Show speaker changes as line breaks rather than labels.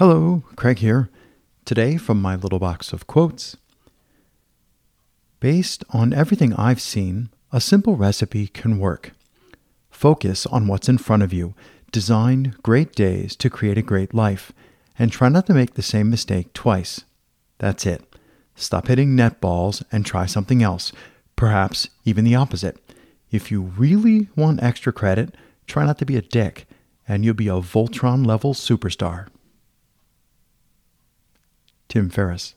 Hello, Craig here. Today, from my little box of quotes. Based on everything I've seen, a simple recipe can work. Focus on what's in front of you, design great days to create a great life, and try not to make the same mistake twice. That's it. Stop hitting net balls and try something else, perhaps even the opposite. If you really want extra credit, try not to be a dick, and you'll be a Voltron level superstar. Tim Ferriss.